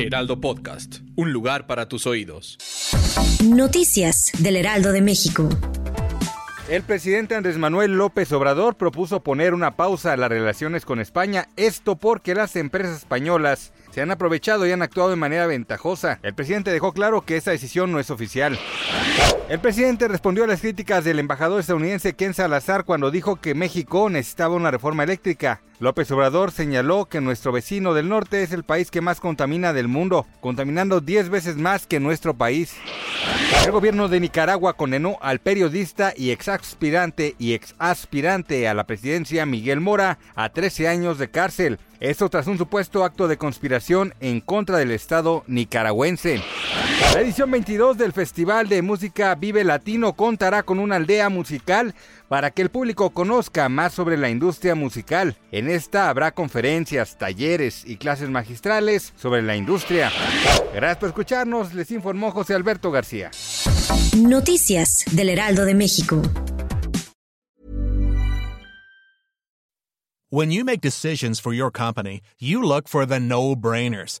Heraldo Podcast, un lugar para tus oídos. Noticias del Heraldo de México. El presidente Andrés Manuel López Obrador propuso poner una pausa a las relaciones con España, esto porque las empresas españolas se han aprovechado y han actuado de manera ventajosa. El presidente dejó claro que esa decisión no es oficial. El presidente respondió a las críticas del embajador estadounidense Ken Salazar cuando dijo que México necesitaba una reforma eléctrica. López Obrador señaló que nuestro vecino del norte es el país que más contamina del mundo, contaminando 10 veces más que nuestro país. El gobierno de Nicaragua condenó al periodista y exaspirante y exaspirante a la presidencia Miguel Mora a 13 años de cárcel. Esto tras un supuesto acto de conspiración en contra del Estado nicaragüense. La edición 22 del Festival de Música Vive Latino contará con una aldea musical para que el público conozca más sobre la industria musical. En esta habrá conferencias, talleres y clases magistrales sobre la industria. Gracias por escucharnos, les informó José Alberto García. Noticias del Heraldo de México. When you make decisions for your company, you look for the no-brainers.